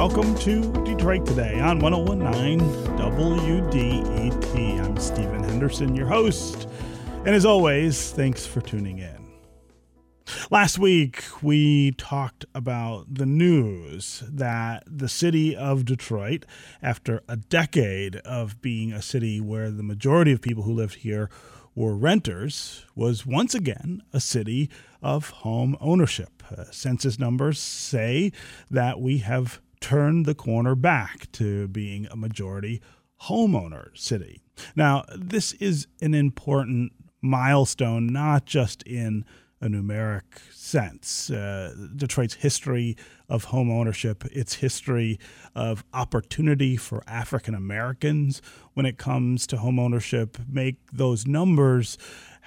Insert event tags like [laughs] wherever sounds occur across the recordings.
welcome to Detroit Today on 1019 WDET. I'm Stephen Henderson, your host. And as always, thanks for tuning in. Last week, we talked about the news that the city of Detroit, after a decade of being a city where the majority of people who lived here were renters, was once again a city of home ownership. Uh, census numbers say that we have turned the corner back to being a majority homeowner city. Now, this is an important milestone, not just in a numeric sense. Uh, Detroit's history of home ownership, its history of opportunity for African Americans when it comes to home ownership, make those numbers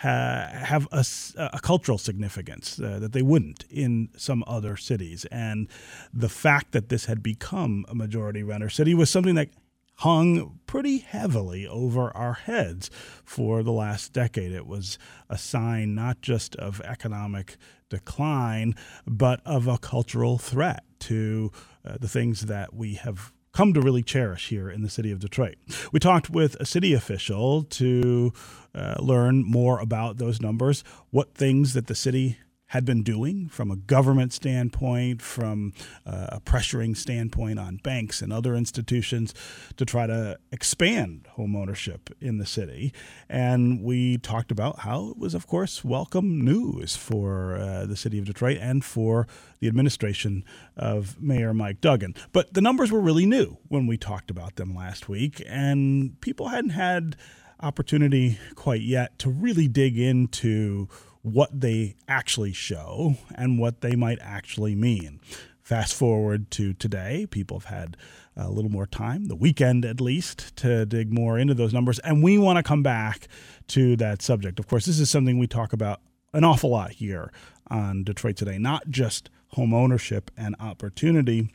ha- have a, a, cultural significance uh, that they wouldn't in some other cities. And the fact that this had become a majority renter city was something that hung pretty heavily over our heads for the last decade. It was a sign not just of economic decline, but of a cultural threat to uh, the things that we have come to really cherish here in the city of Detroit. We talked with a city official to uh, learn more about those numbers, what things that the city had been doing from a government standpoint, from uh, a pressuring standpoint on banks and other institutions to try to expand homeownership in the city. And we talked about how it was, of course, welcome news for uh, the city of Detroit and for the administration of Mayor Mike Duggan. But the numbers were really new when we talked about them last week, and people hadn't had opportunity quite yet to really dig into what they actually show and what they might actually mean. Fast forward to today, people have had a little more time, the weekend at least, to dig more into those numbers. And we want to come back to that subject. Of course, this is something we talk about an awful lot here on Detroit Today, not just home ownership and opportunity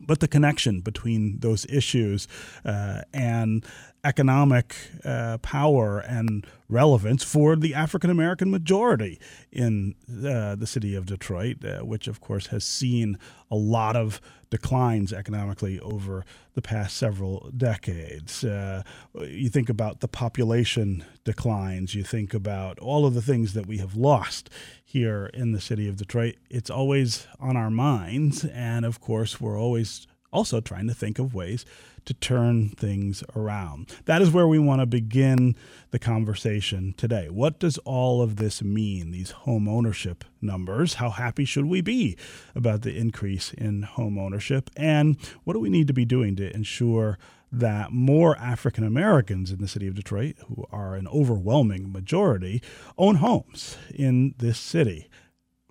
but the connection between those issues uh, and economic uh, power and relevance for the African American majority in uh, the city of Detroit, uh, which of course has seen a lot of declines economically over the past several decades. Uh, you think about the population declines, you think about all of the things that we have lost here in the city of Detroit. It's always on our minds, and of course, we're always also trying to think of ways to turn things around. That is where we want to begin the conversation today. What does all of this mean, these home ownership numbers? How happy should we be about the increase in home ownership? And what do we need to be doing to ensure that more African Americans in the city of Detroit, who are an overwhelming majority, own homes in this city?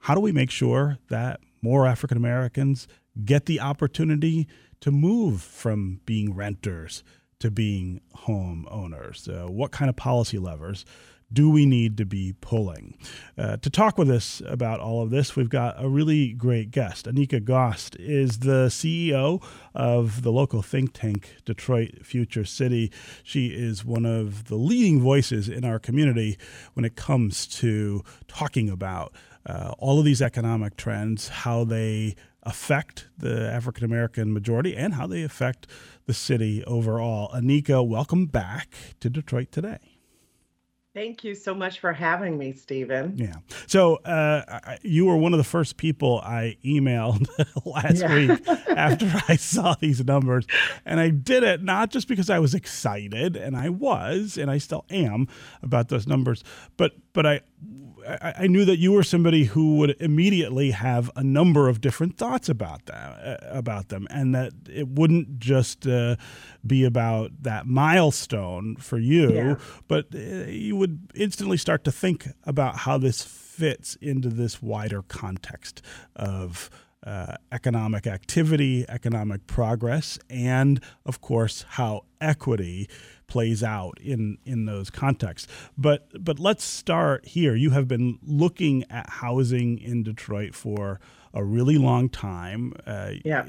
How do we make sure that more African Americans get the opportunity to move from being renters to being homeowners? Uh, what kind of policy levers do we need to be pulling? Uh, to talk with us about all of this, we've got a really great guest. Anika Goss is the CEO of the local think tank, Detroit Future City. She is one of the leading voices in our community when it comes to talking about uh, all of these economic trends, how they affect the African American majority and how they affect the city overall. Anika, welcome back to Detroit today. Thank you so much for having me, Stephen. Yeah. So uh, you were one of the first people I emailed [laughs] last yeah. week [laughs] after I saw these numbers. And I did it not just because I was excited, and I was, and I still am about those numbers, but but I I, knew that you were somebody who would immediately have a number of different thoughts about that, uh, about them, and that it wouldn't just uh, be about that milestone for you, yeah. but uh, you would instantly start to think about how this fits into this wider context of. Uh, economic activity, economic progress, and of course, how equity plays out in in those contexts. But but let's start here. You have been looking at housing in Detroit for a really long time. Uh, yeah.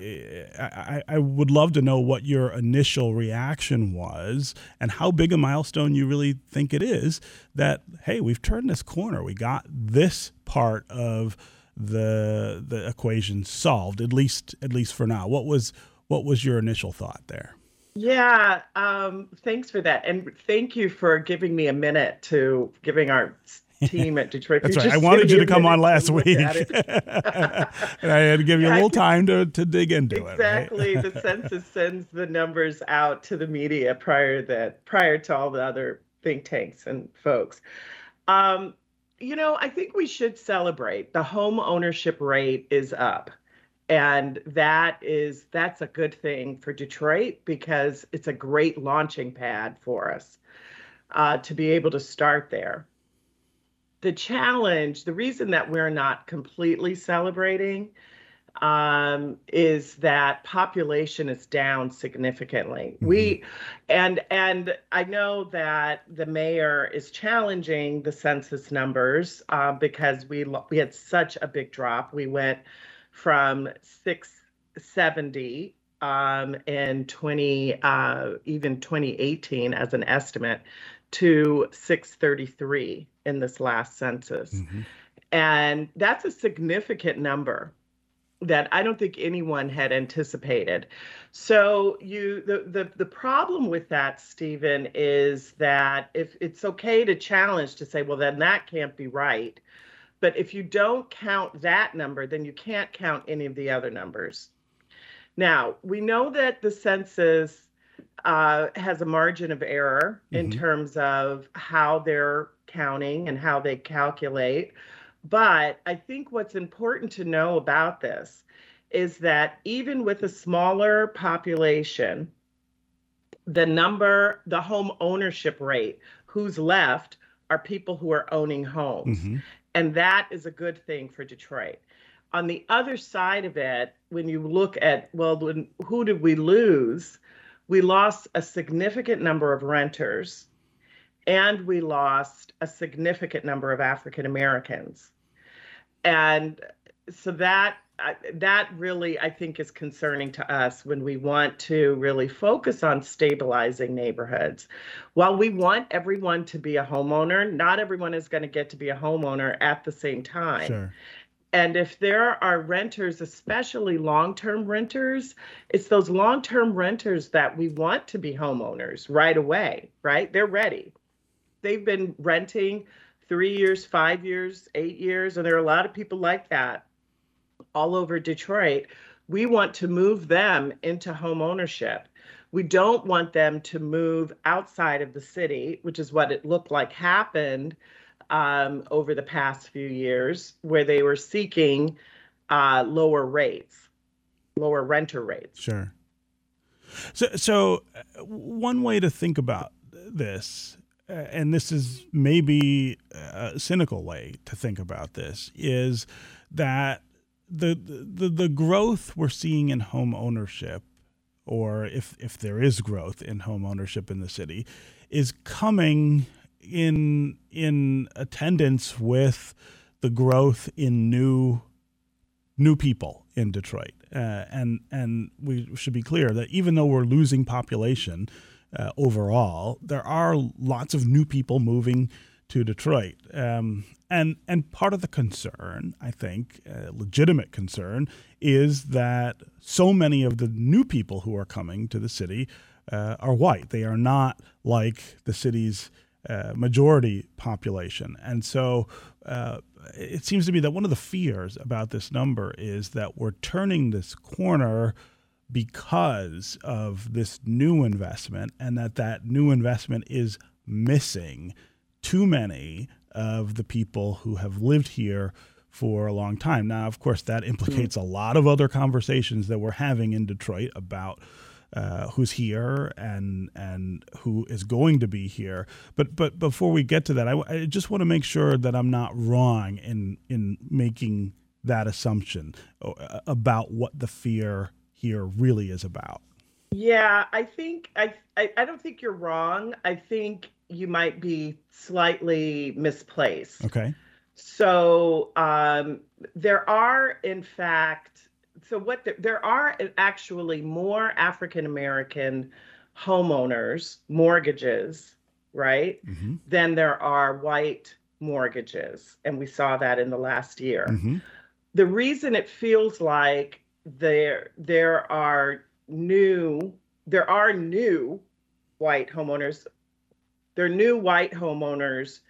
I, I would love to know what your initial reaction was and how big a milestone you really think it is that, hey, we've turned this corner. We got this part of the the equation solved at least at least for now. What was what was your initial thought there? Yeah, um, thanks for that, and thank you for giving me a minute to giving our team at Detroit. [laughs] That's right. I wanted you to come on last week, [laughs] and I had to give you a little time to, to dig into exactly. it. Exactly. Right? the [laughs] census sends the numbers out to the media prior that prior to all the other think tanks and folks. Um, you know, I think we should celebrate. The home ownership rate is up. And that is that's a good thing for Detroit because it's a great launching pad for us uh, to be able to start there. The challenge, the reason that we're not completely celebrating um, is that population is down significantly. Mm-hmm. We and and I know that the mayor is challenging the census numbers uh, because we we had such a big drop. We went from 670 um, in 20 uh, even 2018 as an estimate to 633 in this last census. Mm-hmm. And that's a significant number that I don't think anyone had anticipated. So you the the the problem with that, Stephen, is that if it's okay to challenge to say, well, then that can't be right. But if you don't count that number, then you can't count any of the other numbers. Now, we know that the census uh, has a margin of error mm-hmm. in terms of how they're counting and how they calculate. But I think what's important to know about this is that even with a smaller population, the number, the home ownership rate, who's left are people who are owning homes. Mm-hmm. And that is a good thing for Detroit. On the other side of it, when you look at, well, when, who did we lose? We lost a significant number of renters and we lost a significant number of African Americans and so that that really i think is concerning to us when we want to really focus on stabilizing neighborhoods while we want everyone to be a homeowner not everyone is going to get to be a homeowner at the same time sure. and if there are renters especially long-term renters it's those long-term renters that we want to be homeowners right away right they're ready they've been renting three years, five years, eight years. And there are a lot of people like that all over Detroit. We want to move them into home ownership. We don't want them to move outside of the city, which is what it looked like happened um, over the past few years, where they were seeking uh, lower rates, lower renter rates. Sure. So, so uh, one way to think about this uh, and this is maybe a cynical way to think about this, is that the, the the growth we're seeing in home ownership, or if if there is growth in home ownership in the city, is coming in in attendance with the growth in new new people in Detroit. Uh, and and we should be clear that even though we're losing population, uh, overall, there are lots of new people moving to Detroit. Um, and and part of the concern, I think, uh, legitimate concern, is that so many of the new people who are coming to the city uh, are white. They are not like the city's uh, majority population, and so uh, it seems to me that one of the fears about this number is that we're turning this corner because of this new investment and that that new investment is missing too many of the people who have lived here for a long time. Now, of course, that implicates a lot of other conversations that we're having in Detroit about uh, who's here and and who is going to be here. But but before we get to that, I, I just want to make sure that I'm not wrong in in making that assumption uh, about what the fear here really is about. Yeah, I think I, I, I don't think you're wrong. I think you might be slightly misplaced. Okay. So um, there are, in fact, so what the, there are actually more African American homeowners mortgages, right, mm-hmm. than there are white mortgages, and we saw that in the last year. Mm-hmm. the reason it feels like there there are new there are new white homeowners there are new white homeowners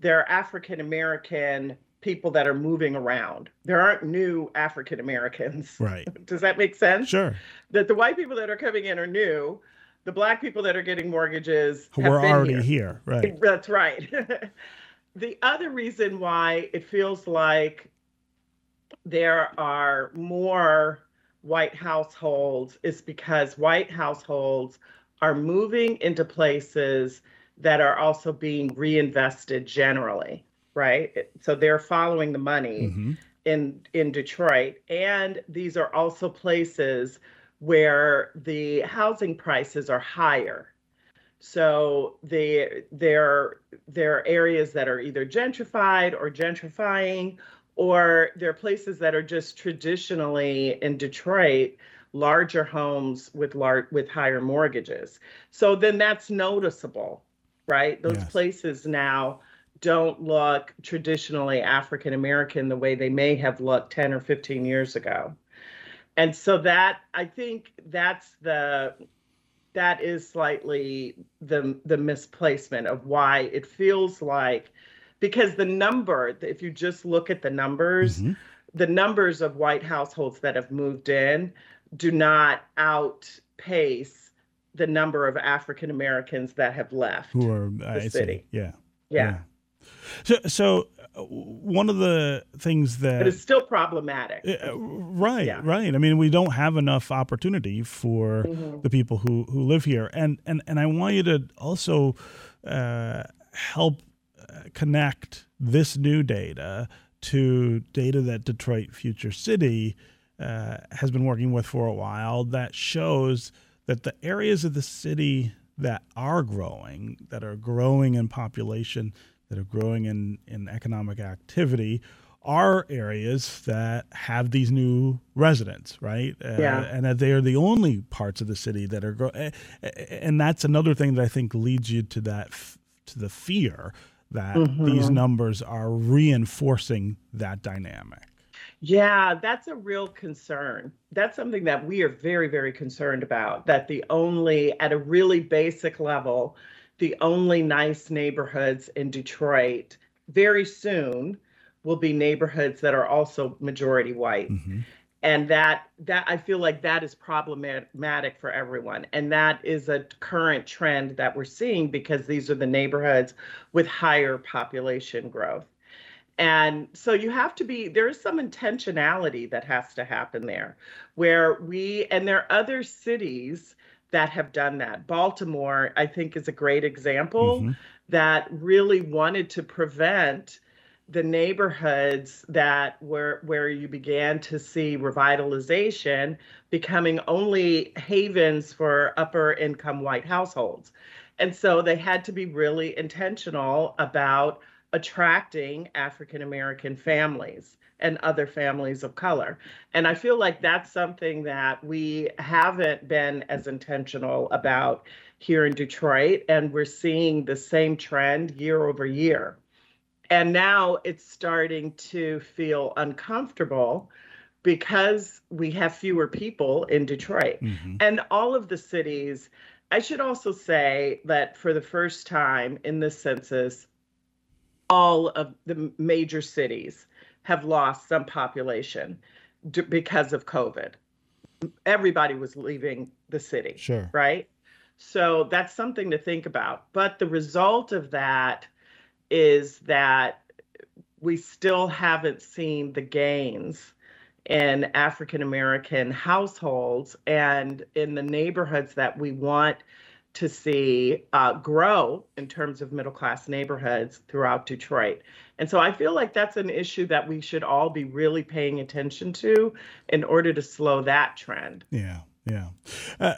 They're african american people that are moving around there aren't new african americans Right. [laughs] does that make sense Sure. that the white people that are coming in are new the black people that are getting mortgages have We're already here. here. Right. [laughs] That's right. [laughs] the other reason why it feels like there are more white households is because white households are moving into places that are also being reinvested generally, right? So they're following the money hmm in in Detroit, and these are also places where the housing prices are higher. So the there there are areas that are either gentrified or gentrifying, or there are places that are just traditionally in Detroit larger homes with large with higher mortgages. So then that's noticeable, right? Those Yes. places now don't look traditionally African American the way they may have looked 10 or 15 years ago. And so that I think that's the that is slightly the the misplacement of why it feels like because the number if you just look at the numbers hmm the numbers of white households that have moved in do not outpace the number of African Americans that have left. Who are I see. city. Yeah. yeah. So, so uh, one of the things that But it's still problematic. Uh, right, Yeah. right. I mean, we don't have enough opportunity for Mhm. the people who who live here, and and and I want you to also uh, help uh, connect this new data to data that Detroit Future City uh, has been working with for a while that shows that the areas of the city that are growing, that are growing in population, that are growing in, in economic activity, are areas that have these new residents, right? Uh, Yeah. And that they are the only parts of the city that are growing. And that's another thing that I think leads you to that, f- to the fear that these Mhm. numbers are reinforcing that dynamic. Yeah, that's a real concern. That's something that we are very, very concerned about. That the only, at a really basic level, the only nice neighborhoods in Detroit very soon will be neighborhoods that are also majority white. hmm and that that i feel like that is problematic for everyone and that is a current trend that we're seeing because these are the neighborhoods with higher population growth and so you have to be there is some intentionality that has to happen there where we and there are other cities that have done that baltimore i think is a great example Mhm. that really wanted to prevent the neighborhoods that where where you began to see revitalization becoming only havens for upper income white households. And so they had to be really intentional about attracting African American families and other families of color. And I feel like that's something that we haven't been as intentional about here in Detroit. And we're seeing the same trend year over year. And now it's starting to feel uncomfortable because we have fewer people in Detroit. Mhm. And all of the cities, I should also say that for the first time in this census, all of the major cities have lost some population d- because of COVID. Everybody was leaving the city Sure. right? So that's something to think about. But the result of that is that we still haven't seen the gains in African American households and in the neighborhoods that we want to see uh, grow in terms of middle class neighborhoods throughout Detroit. And so I feel like that's an issue that we should all be really paying attention to in order to slow that trend. Yeah, yeah. Uh,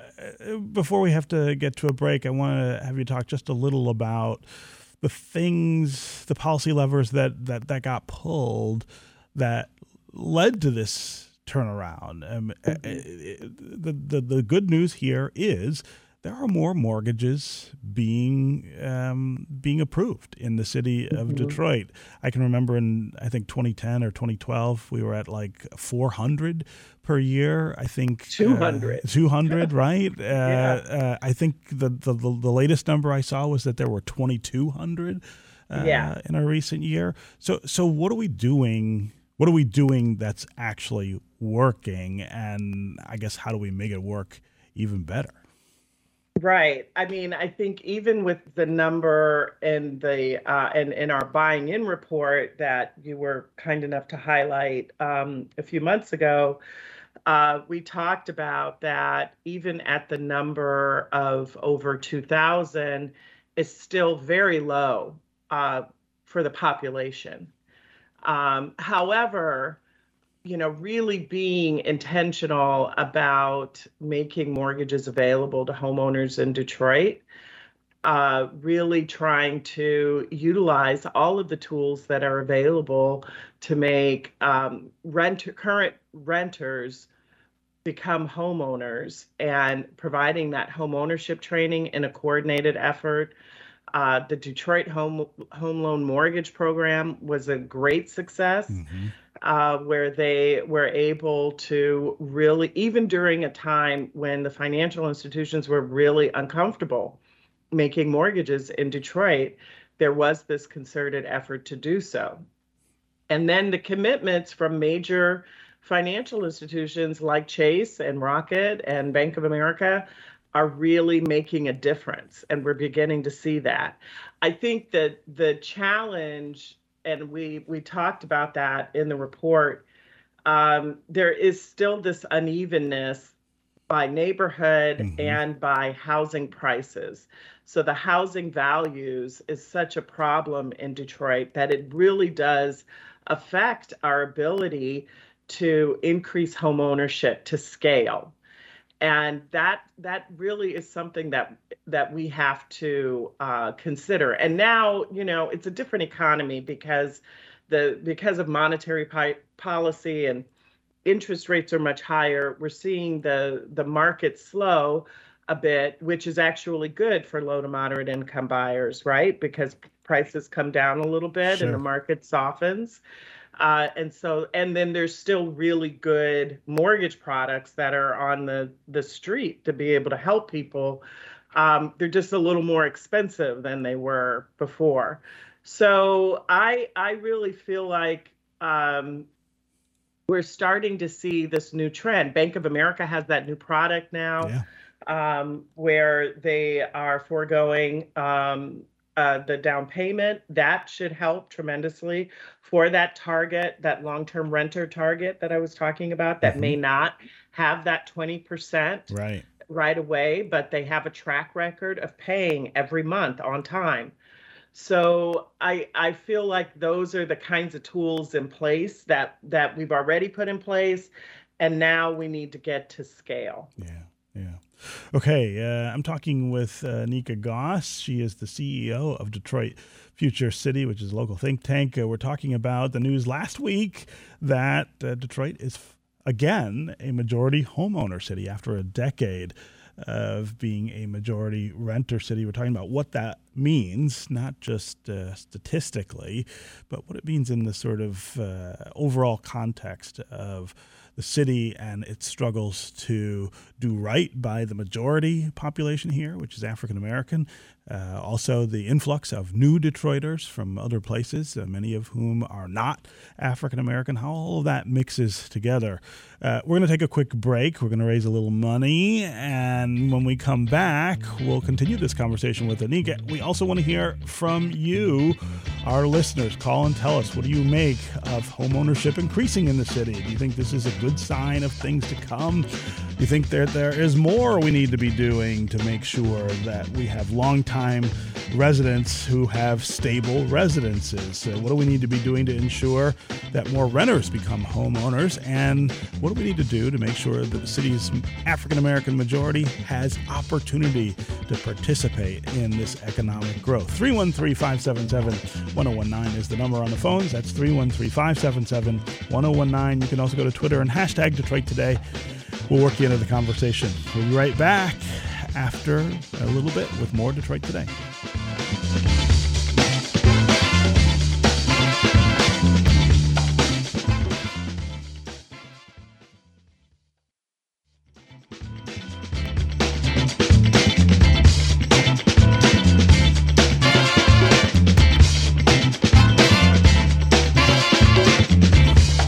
before we have to get to a break, I want to have you talk just a little about the things, the policy levers that that that got pulled that led to this turnaround. Um, uh, uh, the, the the good news here is there are more mortgages being um, being approved in the city of mm-hmm. Detroit. I can remember in I think 2010 or 2012 we were at like 400 per year. I think 200. Uh, 200, [laughs] right? Uh, yeah. Uh, I think the, the the latest number I saw was that there were 2200 uh, yeah. in a recent year. So so what are we doing? What are we doing that's actually working and I guess how do we make it work even better? Right. I mean, I think even with the number in the uh, in in our buying in report that you were kind enough to highlight um, a few months ago, uh, we talked about that even at the number of over 2,000 is still very low uh, for the population. Um, however, you know, really being intentional about making mortgages available to homeowners in Detroit, uh, really trying to utilize all of the tools that are available to make um, rent current renters become homeowners and providing that home ownership training in a coordinated effort. Uh, the Detroit Home Home Loan Mortgage Program was a great success. Mm-hmm uh, where they were able to really, even during a time when the financial institutions were really uncomfortable making mortgages in Detroit, there was this concerted effort to do so. And then the commitments from major financial institutions like Chase and Rocket and Bank of America are really making a difference. And we're beginning to see that. I think that the challenge and we we talked about that in the report. Um, there is still this unevenness by neighborhood mm-hmm. and by housing prices. So the housing values is such a problem in Detroit that it really does affect our ability to increase home ownership to scale and that that really is something that that we have to uh, consider. And now you know it's a different economy because the because of monetary pi- policy and interest rates are much higher we're seeing the the market slow a bit which is actually good for low to moderate income buyers right? Because prices come down a little bit sure. and the market softens uh, and so, and then there's still really good mortgage products that are on the the street to be able to help people. Um, they're just a little more expensive than they were before. So I I really feel like um, we're starting to see this new trend. Bank of America has that new product now. Yeah. Um, where they are foregoing um, uh, the down payment. That should help tremendously for that target, that long term renter target that I was talking about that mm-hmm. may not have that 20% right. right away, but they have a track record of paying every month on time. So I I feel like those are the kinds of tools in place that that we've already put in place and now we need to get to scale. Yeah. Yeah. Okay, uh, I'm talking with uh, Nika Goss. She is the CEO of Detroit Future City, which is a local think tank. Uh, we're talking about the news last week that uh, Detroit is f- again a majority homeowner city after a decade of being a majority renter city. We're talking about what that means, not just uh, statistically, but what it means in the sort of uh, overall context of the city and its struggles to do right by the majority population here, which is African American. Uh, also, the influx of new Detroiters from other places, uh, many of whom are not African American, how all of that mixes together. Uh, we're going to take a quick break. We're going to raise a little money. And when we come back, we'll continue this conversation with Anika. We also want to hear from you, our listeners. Call and tell us what do you make of homeownership increasing in the city? Do you think this is a good sign of things to come? Do you think that there is more we need to be doing to make sure that we have long time? Time residents who have stable residences. So what do we need to be doing to ensure that more renters become homeowners? And what do we need to do to make sure that the city's African American majority has opportunity to participate in this economic growth? 313 577 1019 is the number on the phones. That's 313 577 1019. You can also go to Twitter and hashtag Detroit Today. We'll work you into the conversation. We'll be right back after a little bit with more Detroit Today.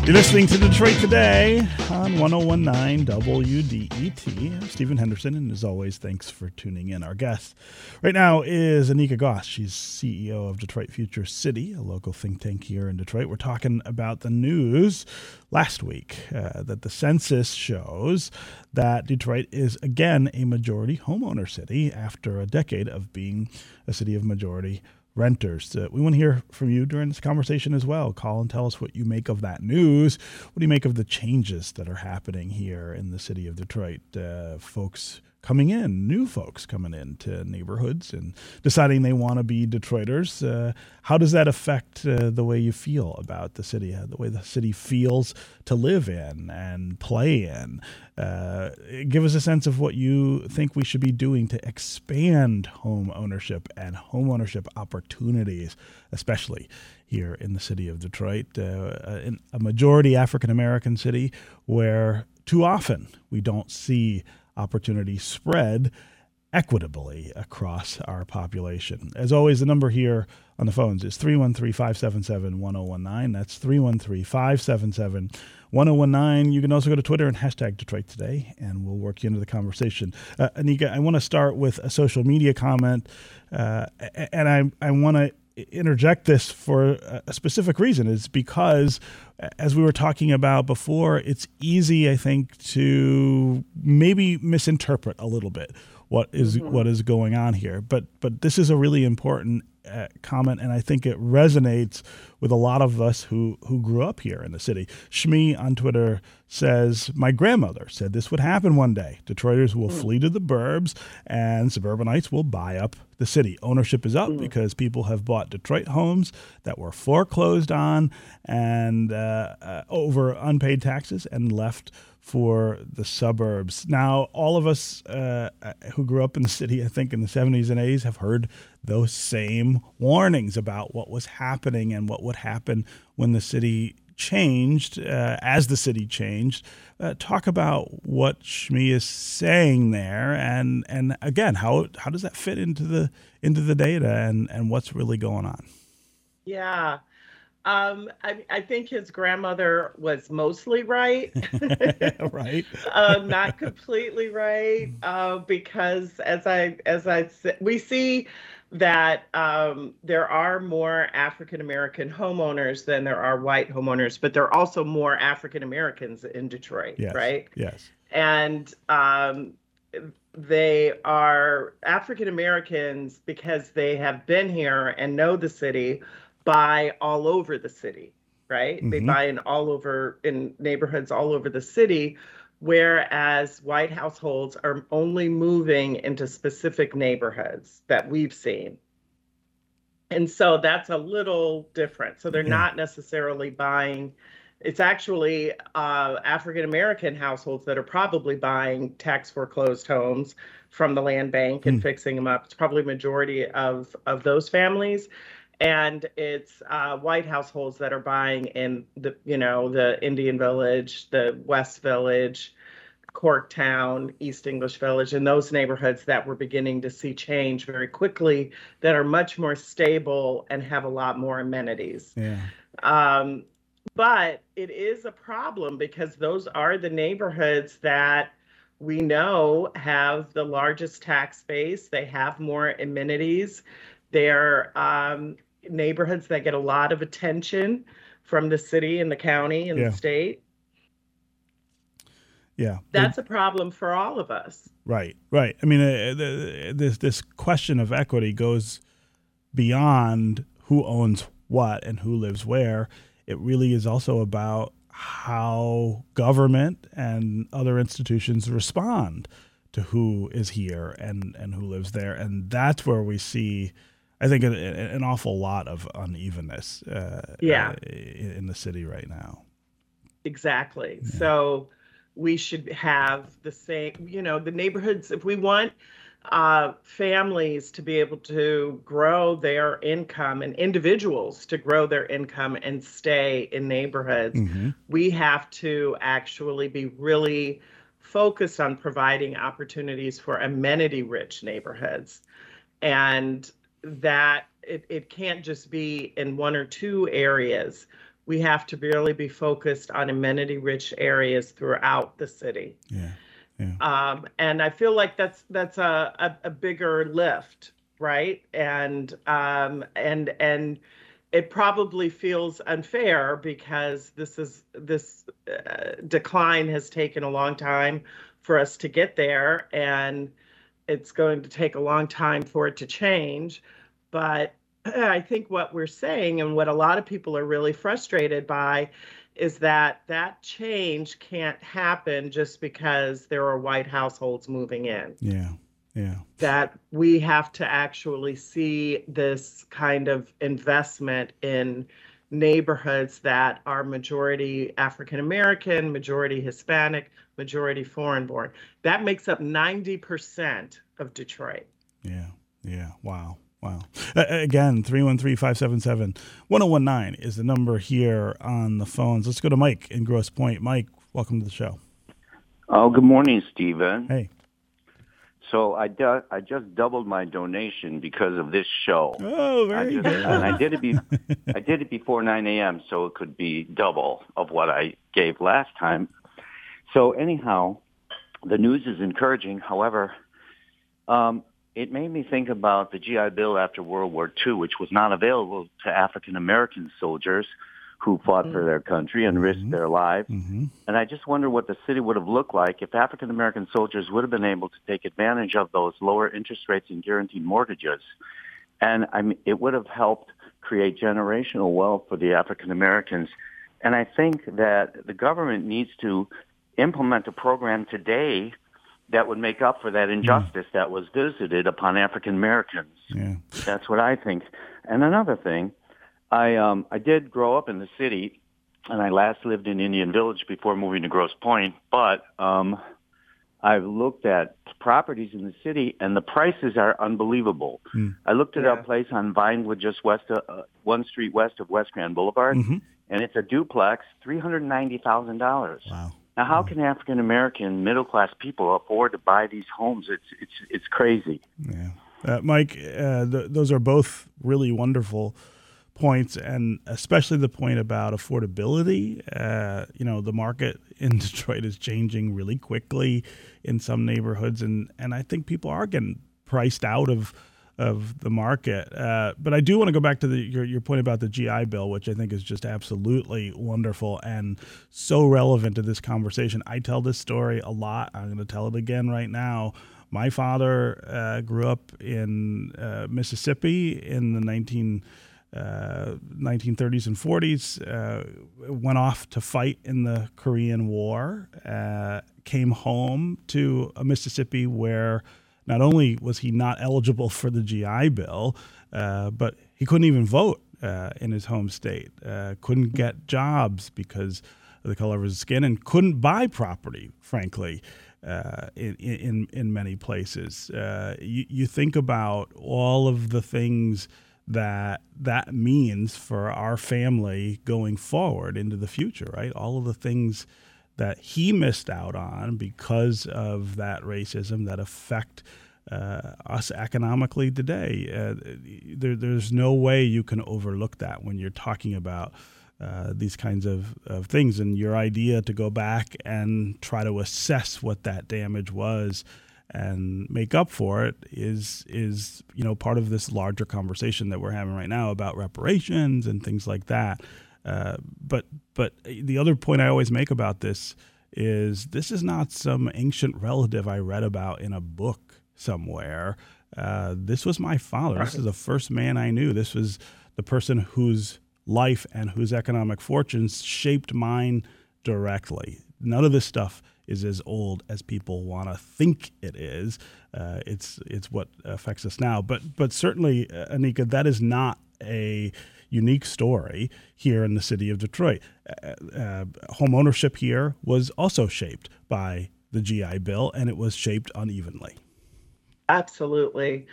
You're listening to Detroit Today on 1019 WDET. I'm Stephen Henderson, and as always, thanks for tuning in. Our guest right now is Anika Goss. She's CEO of Detroit Future City, a local think tank here in Detroit. We're talking about the news last week uh, that the census shows that Detroit is again a majority homeowner city after a decade of being a city of majority renters. Uh, we want to hear from you during this conversation as well. Call and tell us what you make of that news. What do you make of the changes that are happening here in the city of Detroit? Uh, folks coming in, new folks coming into neighborhoods and deciding they want to be Detroiters. Uh, how does that affect uh, the way you feel about the city, uh, the way the city feels to live in and play in? Uh, give us a sense of what you think we should be doing to expand home ownership and home ownership opportunities, especially here in the city of Detroit, uh, in a majority African American city where too often we don't see opportunity spread equitably across our population. As always, the number here on the phones is 313 577 1019. That's 313 577 1019. You can also go to Twitter and hashtag Detroit Today, and we'll work you into the conversation. Uh, Anika, I want to start with a social media comment, uh, and I, I want to interject this for a specific reason is because as we were talking about before it's easy i think to maybe misinterpret a little bit what is, mm-hmm. what is going on here but but this is a really important comment, and I think it resonates with a lot of us who who grew up here in the city. Shmi on Twitter says, "My grandmother said this would happen one day. Detroiters will mm. flee to the burbs, and suburbanites will buy up the city. Ownership is up mm. because people have bought Detroit homes that were foreclosed on and uh, uh, over unpaid taxes and left." for the suburbs. Now, all of us uh, who grew up in the city, I think in the 70s and 80s, have heard those same warnings about what was happening and what would happen when the city changed, uh, as the city changed. Uh, talk about what Shmi is saying there, and and again, how how does that fit into the into the data and and what's really going on? Yeah, um, I, I, think his grandmother was mostly right. [laughs] right. [laughs] um, not completely right, uh, because as I as I said, we see that um, there are more African American homeowners than there are white homeowners, but there are also more African Americans in Detroit, yes. right? Yes. And um, they are African Americans because they have been here and know the city buy all over the city, right? Mm-hmm. They buy in all over in neighborhoods all over the city, whereas white households are only moving into specific neighborhoods that we've seen. And so that's a little different. So they're yeah. not necessarily buying it's actually uh, African American households that are probably buying tax foreclosed homes from the land bank and mm. fixing them up. It's probably majority of of those families and it's uh, white households that are buying in the you know the Indian Village, the West Village, Corktown, East English Village, and those neighborhoods that we're beginning to see change very quickly that are much more stable and have a lot more amenities. Yeah. Um, but it is a problem because those are the neighborhoods that we know have the largest tax base. They have more amenities. They're um, neighborhoods that get a lot of attention from the city and the county and yeah. the state. Yeah, that's a problem for all of us. Right, right. I mean, uh, the, this this question of equity goes beyond who owns what and who lives where. It really is also about how government and other institutions respond to who is here and and who lives there, and that's where we see I think an, an awful lot of unevenness. Uh, yeah. Uh, in the city right now. Exactly. Yeah. So we should have the same. You know, the neighborhoods. If we want uh, families to be able to grow their income and individuals to grow their income and stay in neighborhoods, mm-hmm. we have to actually be really focused on providing opportunities for amenity rich neighborhoods. And that it, it can't just be in one or two areas. We have to really be focused on amenity rich areas throughout the city. Yeah. Yeah. Um, and I feel like that's that's a, a, a bigger lift, right? And um, and and it probably feels unfair because this is this uh, decline has taken a long time for us to get there, and it's going to take a long time for it to change. But [clears throat] I think what we're saying and what a lot of people are really frustrated by is that that change can't happen just because there are white households moving in. Yeah. Yeah. That we have to actually see this kind of investment in neighborhoods that are majority African American, majority Hispanic, majority foreign born. That makes up 90% of Detroit. Yeah. Yeah. Wow. Wow. Uh, again, 313 577 1019 is the number here on the phones. Let's go to Mike in Grosse Pointe. Mike, welcome to the show. Oh, good morning, Stephen. Hey. So I, du- I just doubled my donation because of this show. Oh, very I just, good. And I did it. Be- I did it before 9 a.m. so it could be double of what I gave last time. So anyhow, the news is encouraging. However, um, it made me think about the GI Bill after World War II, which was not available to African American soldiers who fought mm-hmm. for their country and risked mm-hmm. their lives. Mm-hmm. And I just wonder what the city would have looked like if African American soldiers would have been able to take advantage of those lower interest rates and guaranteed mortgages. And I mean, it would have helped create generational wealth for the African Americans. And I think that the government needs to implement a program today that would make up for that injustice mm. that was visited upon African Americans. Yeah. That's what I think. And another thing, I um I did grow up in the city and I last lived in Indian Village before moving to Grosse Pointe, but um I've looked at properties in the city and the prices are unbelievable. Mm. I looked at yeah. a place on Vinewood just west of uh, one street west of West Grand Boulevard mm-hmm. and it's a duplex, $390,000. Wow. Now, how can African American middle class people afford to buy these homes? It's it's it's crazy. Yeah, uh, Mike, uh, th- those are both really wonderful points, and especially the point about affordability. Uh, you know, the market [laughs] in Detroit is changing really quickly in some neighborhoods, and and I think people are getting priced out of of the market. Uh, but I do want to go back to the, your, your point about the GI Bill, which I think is just absolutely wonderful and so relevant to this conversation. I tell this story a lot. I'm going to tell it again right now. My father uh, grew up in uh, Mississippi in the 19, 1930s uh, and 40s, uh, went off to fight in the Korean War, uh, came home to a Mississippi where not only was he not eligible for the GI Bill, uh, but he couldn't even vote uh, in his home state, couldn't get jobs because of the color of his skin, and couldn't buy property, frankly. Uh, in, in in many places, uh, you, you think about all of the things that that means for our family going forward into the future, right? All of the things that he missed out on because of that racism that affect uh, us economically today. Uh, there, there's no way you can overlook that when you're talking about uh, these kinds of, of things. And your idea to go back and try to assess what that damage was and make up for it is is you know part of this larger conversation that we're having right now about reparations and things like that. Uh, but but the other point I always make about this is this is not some ancient relative I read about in a book somewhere. Uh, this was my father. This is the first man I knew. This was the person whose life and whose economic fortunes shaped mine directly. None of this stuff is as old as people want to think it is. Uh, it's it's what affects us now. But but certainly, uh, Anika, that is not a unique story here in the city of Detroit. Uh, uh, home ownership here was also shaped by the GI Bill, and it was shaped unevenly. Absolutely.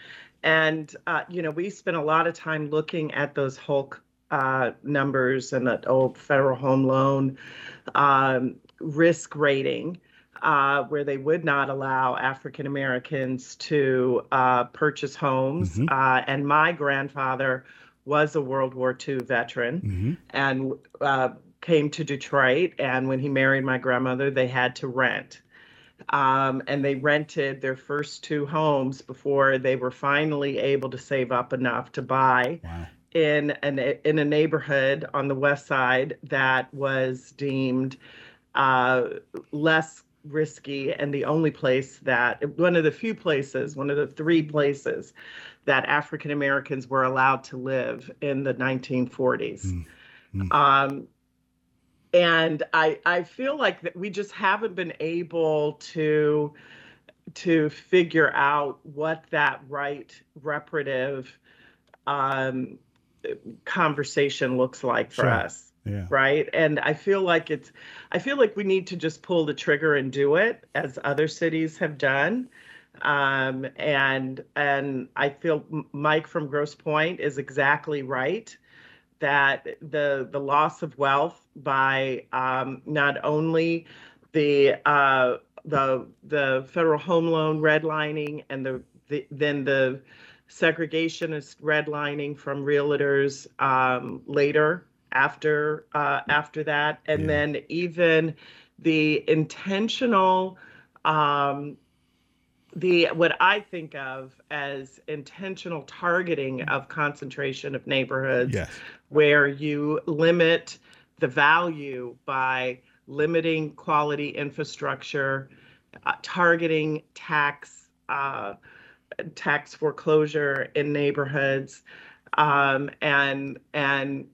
And, uh, you know, we spent a lot of time looking at those HULC uh, numbers and that old federal home loan um, risk rating. Uh, where they would not allow African Americans to uh, purchase homes. Mm-hmm. Uh, and my grandfather was a World War II veteran mm-hmm. and uh, came to Detroit. And when he married my grandmother, they had to rent. Um, and they rented their first two homes before they were finally able to save up enough to buy wow. in an in a neighborhood on the west side that was deemed uh, less risky and the only place that one of the few places, one of the three places that African Americans were allowed to live in the 1940s. Mm. Mm. Um, and I I feel like that we just haven't been able to to figure out what that right reparative um, conversation looks like for sure. us yeah. right and i feel like it's i feel like we need to just pull the trigger and do it as other cities have done um, and and i feel mike from Grosse Pointe is exactly right that the the loss of wealth by um, not only the uh, the the federal home loan redlining and the, the then the segregationist redlining from realtors um, later after uh, after that, and yeah. then even the intentional um, the what I think of as intentional targeting of concentration of neighborhoods, yes. where you limit the value by limiting quality infrastructure, uh, targeting tax uh, tax foreclosure in neighborhoods, um, and and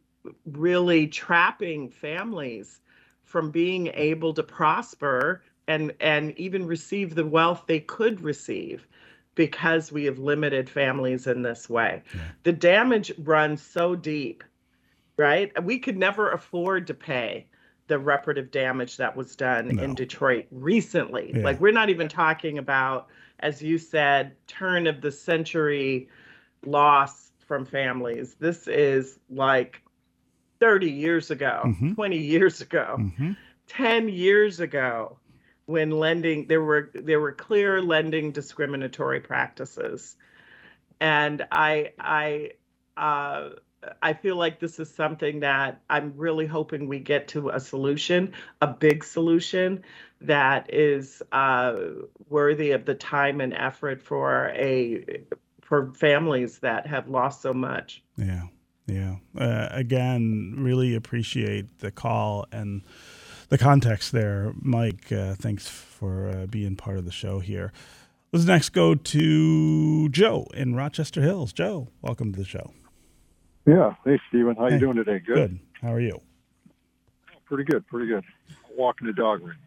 really trapping families from being able to prosper and and even receive the wealth they could receive because we have limited families in this way. Yeah. The damage runs so deep, right? We could never afford to pay the reparative damage that was done no. in Detroit recently. Yeah. Like we're not even talking about as you said turn of the century loss from families. This is like 30 years ago, mm-hmm. 20 years ago, mm-hmm. 10 years ago when lending there were there were clear lending discriminatory practices. And I I uh, I feel like this is something that I'm really hoping we get to a solution, a big solution that is uh, worthy of the time and effort for a for families that have lost so much. Yeah. Yeah. Uh, again, really appreciate the call and the context there, Mike. Uh, thanks for uh, being part of the show here. Let's next go to Joe in Rochester Hills. Joe, welcome to the show. Yeah. Hey, Stephen. How hey. you doing today? Good. Good. How are you? Pretty good. Pretty good. Walking the dog right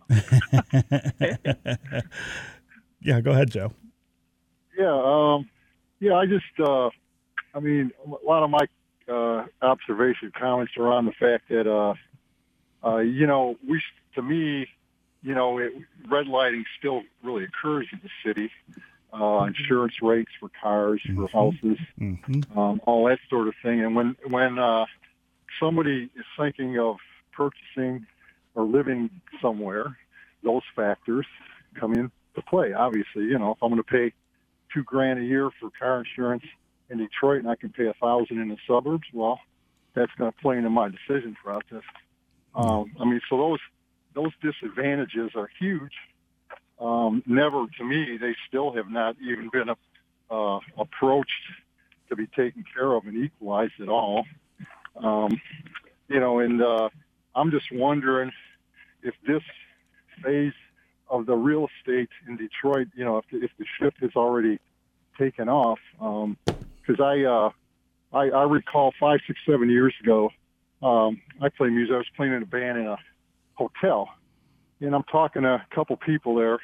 now. [laughs] yeah. Go ahead, Joe. Yeah. Um, yeah. I just. Uh, I mean, a lot of my uh, observation comments around the fact that, uh, uh, you know, we, to me, you know, it, redlining still really occurs in the city. Uh, mm-hmm. insurance rates for cars, mm-hmm. for houses, mm-hmm. um, all that sort of thing. And when when uh, somebody is thinking of purchasing or living somewhere, those factors come into play. Obviously, you know, if I'm going to pay two grand a year for car insurance, in Detroit and I can pay a thousand in the suburbs, well, that's going to play into my decision process. Um, I mean, so those those disadvantages are huge. Um, never, to me, they still have not even been uh, approached to be taken care of and equalized at all. Um, you know, and uh, I'm just wondering if this phase of the real estate in Detroit, you know, if the, if the ship has already taken off, um, because I, uh, I I recall five, six, seven years ago, um, I played music. I was playing in a band in a hotel, and I'm talking to a couple people there,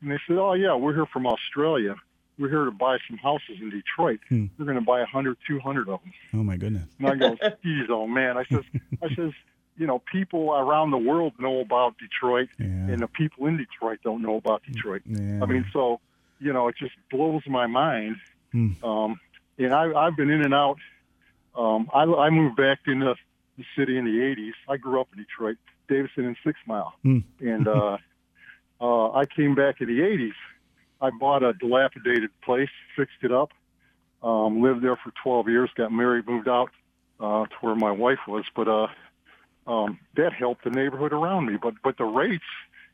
and they said, "Oh yeah, we're here from Australia. We're here to buy some houses in Detroit. Hmm. We're going to buy a hundred, two hundred of them." Oh my goodness! And I go, "Geez, oh man!" I says, "I says." You know, people around the world know about Detroit, yeah. and the people in Detroit don't know about Detroit. Yeah. I mean, so you know, it just blows my mind. Hmm. Um, and I, I've been in and out. Um, I, I moved back into the city in the 80s. I grew up in Detroit, Davison and Six Mile. Hmm. And uh, [laughs] uh, I came back in the 80s. I bought a dilapidated place, fixed it up, um, lived there for 12 years, got married, moved out uh, to where my wife was. But uh, um, that helped the neighborhood around me. But but the rates,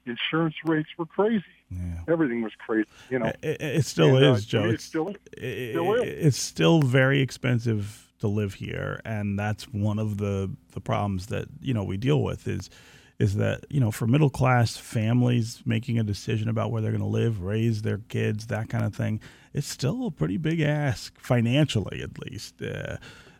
insurance rates were crazy. Yeah. Everything was crazy. You know, It, it still And, uh, is, Joe. It It's still, it- still is. it's still very expensive to live here, and that's one of the the problems that you know we deal with is is that you know for middle class families making a decision about where they're going to live, raise their kids, that kind of thing, it's still a pretty big ask financially, at least. Uh,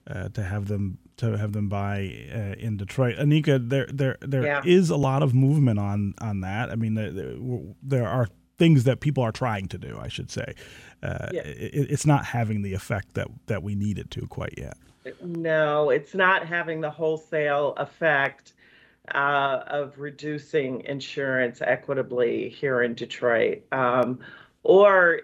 uh, to have them to have them buy uh, in Detroit, Anika, there there there is Yeah. a lot of movement on on that. I mean, there, there, there are things that people are trying to do. I should say, uh, Yeah. it, it's not having the effect that that we need it to quite yet. No, it's not having the wholesale effect uh, of reducing insurance equitably here in Detroit. Um, or,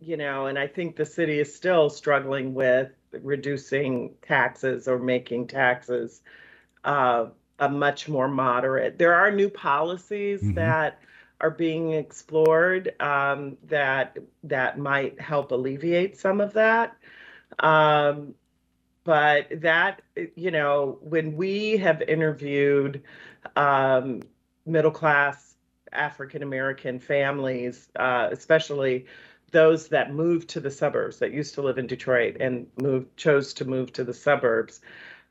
you know, and I think the city is still struggling with reducing taxes or making taxes uh, a much more moderate. There are new policies Mhm. that are being explored um, that that might help alleviate some of that. Um, but that you know when we have interviewed um, middle class african american families uh, especially those that moved to the suburbs that used to live in detroit and moved chose to move to the suburbs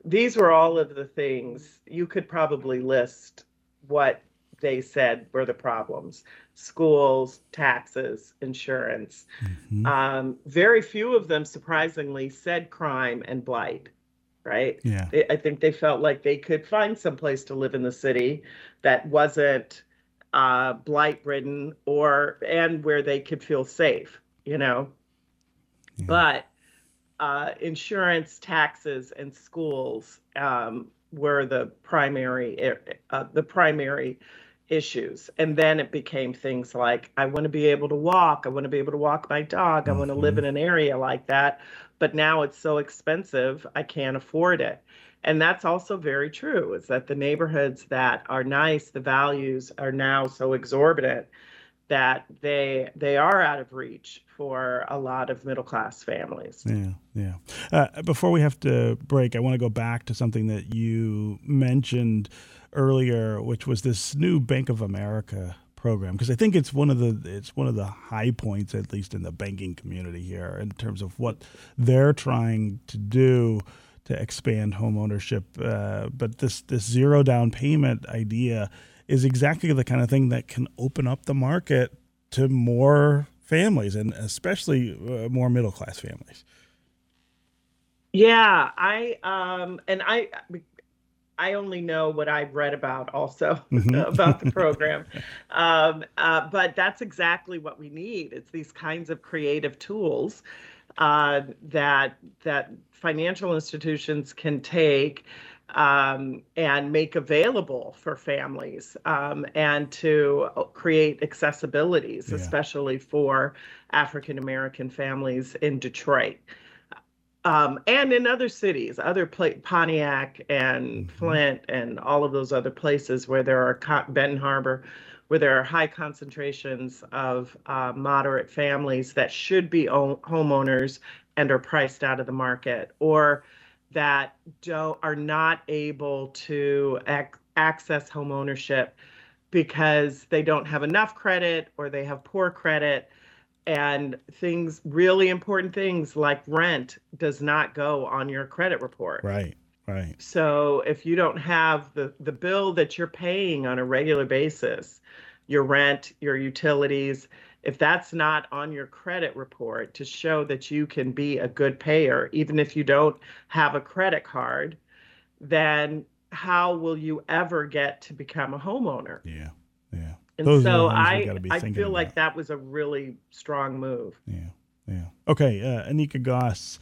these were all of the things you could probably list what they said were the problems schools taxes insurance Mhm. um, very few of them, surprisingly, said crime and blight, right? yeah, They- I think they felt like they could find some place to live in the city that wasn't uh, blight ridden or and where they could feel safe, you know. Yeah. But uh, insurance, taxes, and schools um, were the primary uh, the primary issues and then it became things like i want to be able to walk i want to be able to walk my dog i want to live in an area like that but now it's so expensive i can't afford it and that's also very true is that the neighborhoods that are nice the values are now so exorbitant that they they are out of reach for a lot of middle class families yeah, yeah. Uh, before we have to break, I want to go back to something that you mentioned earlier, which was this new Bank of America program because I think it's one of the it's one of the high points at least in the banking community here in terms of what they're trying to do to expand home ownership. Uh, but this this zero down payment idea is exactly the kind of thing that can open up the market to more families and especially uh, more middle class families. Yeah, I um and I I only know what I've read about also [laughs] Mhm. about the program. [laughs] Um uh but that's exactly what we need. It's these kinds of creative tools uh that that financial institutions can take um, and make available for families um, and to create accessibilities, Yeah. especially for African American families in Detroit um, and in other cities, other pla- Pontiac and Mhm. Flint and all of those other places where there are co- Benton Harbor, where there are high concentrations of uh, moderate families that should be homeowners and are priced out of the market, or that don't are not able to ac- access home ownership because they don't have enough credit or they have poor credit. And things really important things like rent does not go on your credit report. Right, right. so if you don't have the the bill that you're paying on a regular basis your rent your utilities if that's not on your credit report to show that you can be a good payer even if you don't have a credit card then how will you ever get to become a homeowner Yeah, yeah. and Those so i i feel like that was a really strong move Yeah, yeah. Okay, uh, Anika Goss,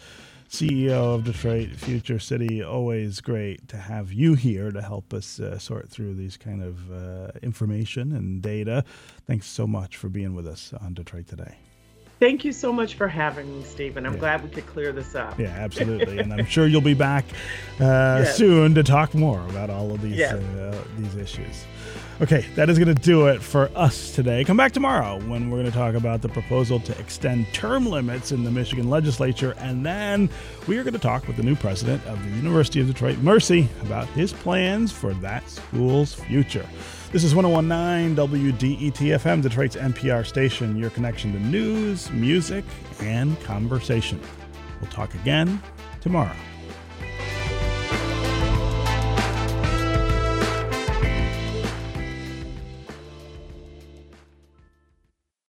CEO of Detroit Future City. Always great to have you here to help us uh, sort through these kind of uh, information and data. Thanks so much for being with us on Detroit Today. Thank you so much for having me, Stephen. I'm yeah. glad we could clear this up. Yeah, [laughs] absolutely. and I'm sure you'll be back uh, yes. soon to talk more about all of these yes. uh, these issues. Okay, that is going to do it for us today. Come back tomorrow when we're going to talk about the proposal to extend term limits in the Michigan legislature. And then we are going to talk with the new president of the University of Detroit, Mercy, about his plans for that school's future. This is 1019 WDET FM, Detroit's NPR station, your connection to news, music, and conversation. We'll talk again tomorrow.